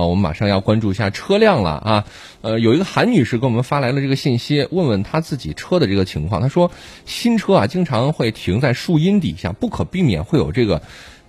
啊，我们马上要关注一下车辆了啊。呃，有一个韩女士给我们发来了这个信息，问问她自己车的这个情况。她说，新车啊经常会停在树荫底下，不可避免会有这个。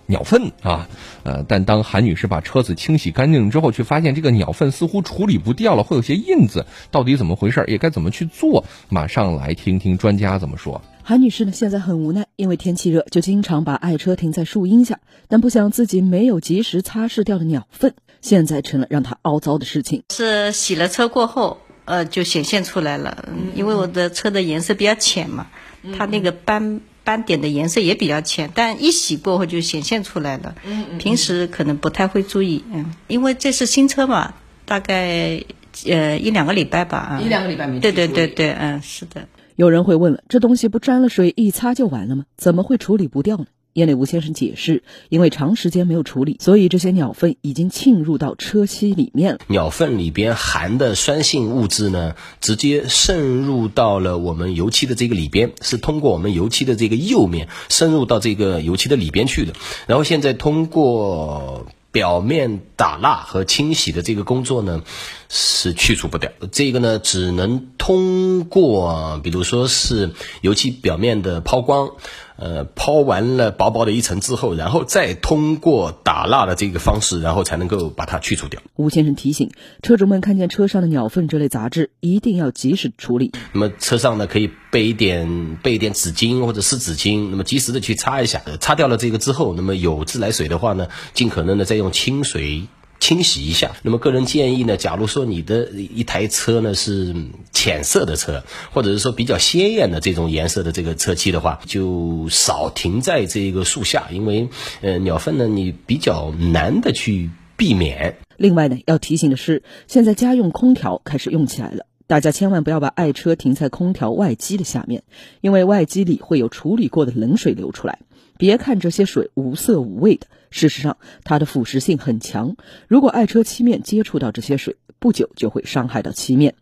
鸟粪啊，呃，但当韩女士把车子清洗干净之后，却发现这个鸟粪似乎处理不掉了，会有些印子，到底怎么回事？也该怎么去做？马上来听听专家怎么说。韩女士呢，现在很无奈，因为天气热，就经常把爱车停在树荫下，但不想自己没有及时擦拭掉的鸟粪，现在成了让她凹糟的事情。是洗了车过后，呃，就显现出来了，因为我的车的颜色比较浅嘛，它那个斑。斑点的颜色也比较浅，但一洗过后就显现出来了。嗯嗯。平时可能不太会注意，嗯，因为这是新车嘛，大概呃一两个礼拜吧。啊，一两个礼拜没对对对对，嗯，是的。有人会问了，这东西不沾了水一擦就完了吗？怎么会处理不掉呢？业内吴先生解释，因为长时间没有处理，所以这些鸟粪已经浸入到车漆里面了。鸟粪里边含的酸性物质呢，直接渗入到了我们油漆的这个里边，是通过我们油漆的这个釉面渗入到这个油漆的里边去的。然后现在通过表面打蜡和清洗的这个工作呢，是去除不掉。这个呢，只能通过，比如说是油漆表面的抛光。呃，抛完了薄薄的一层之后，然后再通过打蜡的这个方式，然后才能够把它去除掉。吴先生提醒车主们，看见车上的鸟粪这类杂质，一定要及时处理。那么车上呢，可以备一点备一点纸巾或者湿纸巾，那么及时的去擦一下。擦掉了这个之后，那么有自来水的话呢，尽可能的再用清水。清洗一下。那么个人建议呢，假如说你的一台车呢是浅色的车，或者是说比较鲜艳的这种颜色的这个车漆的话，就少停在这个树下，因为呃鸟粪呢你比较难的去避免。另外呢，要提醒的是，现在家用空调开始用起来了，大家千万不要把爱车停在空调外机的下面，因为外机里会有处理过的冷水流出来。别看这些水无色无味的，事实上它的腐蚀性很强。如果爱车漆面接触到这些水，不久就会伤害到漆面。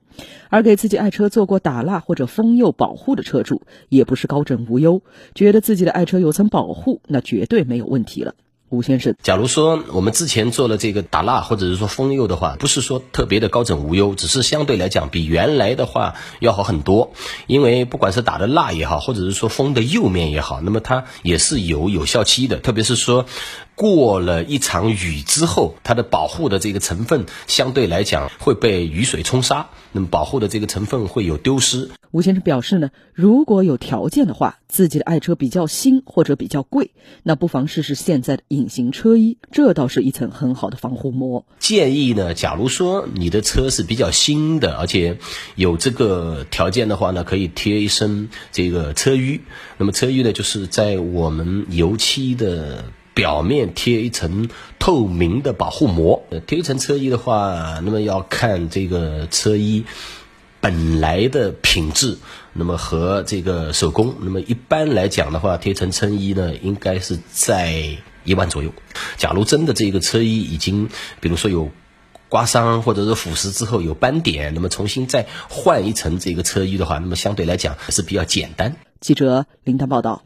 而给自己爱车做过打蜡或者封釉保护的车主，也不是高枕无忧，觉得自己的爱车有层保护，那绝对没有问题了。吴先生，假如说我们之前做了这个打蜡或者是说封釉的话，不是说特别的高枕无忧，只是相对来讲比原来的话要好很多。因为不管是打的蜡也好，或者是说封的釉面也好，那么它也是有有效期的。特别是说过了一场雨之后，它的保护的这个成分相对来讲会被雨水冲刷，那么保护的这个成分会有丢失。吴先生表示呢，如果有条件的话，自己的爱车比较新或者比较贵，那不妨试试现在的隐形车衣，这倒是一层很好的防护膜。建议呢，假如说你的车是比较新的，而且有这个条件的话呢，可以贴一身这个车衣。那么车衣呢，就是在我们油漆的表面贴一层透明的保护膜。贴一层车衣的话，那么要看这个车衣。本来的品质，那么和这个手工，那么一般来讲的话，贴成车衣呢，应该是在一万左右。假如真的这个车衣已经，比如说有刮伤或者是腐蚀之后有斑点，那么重新再换一层这个车衣的话，那么相对来讲还是比较简单。记者林丹报道。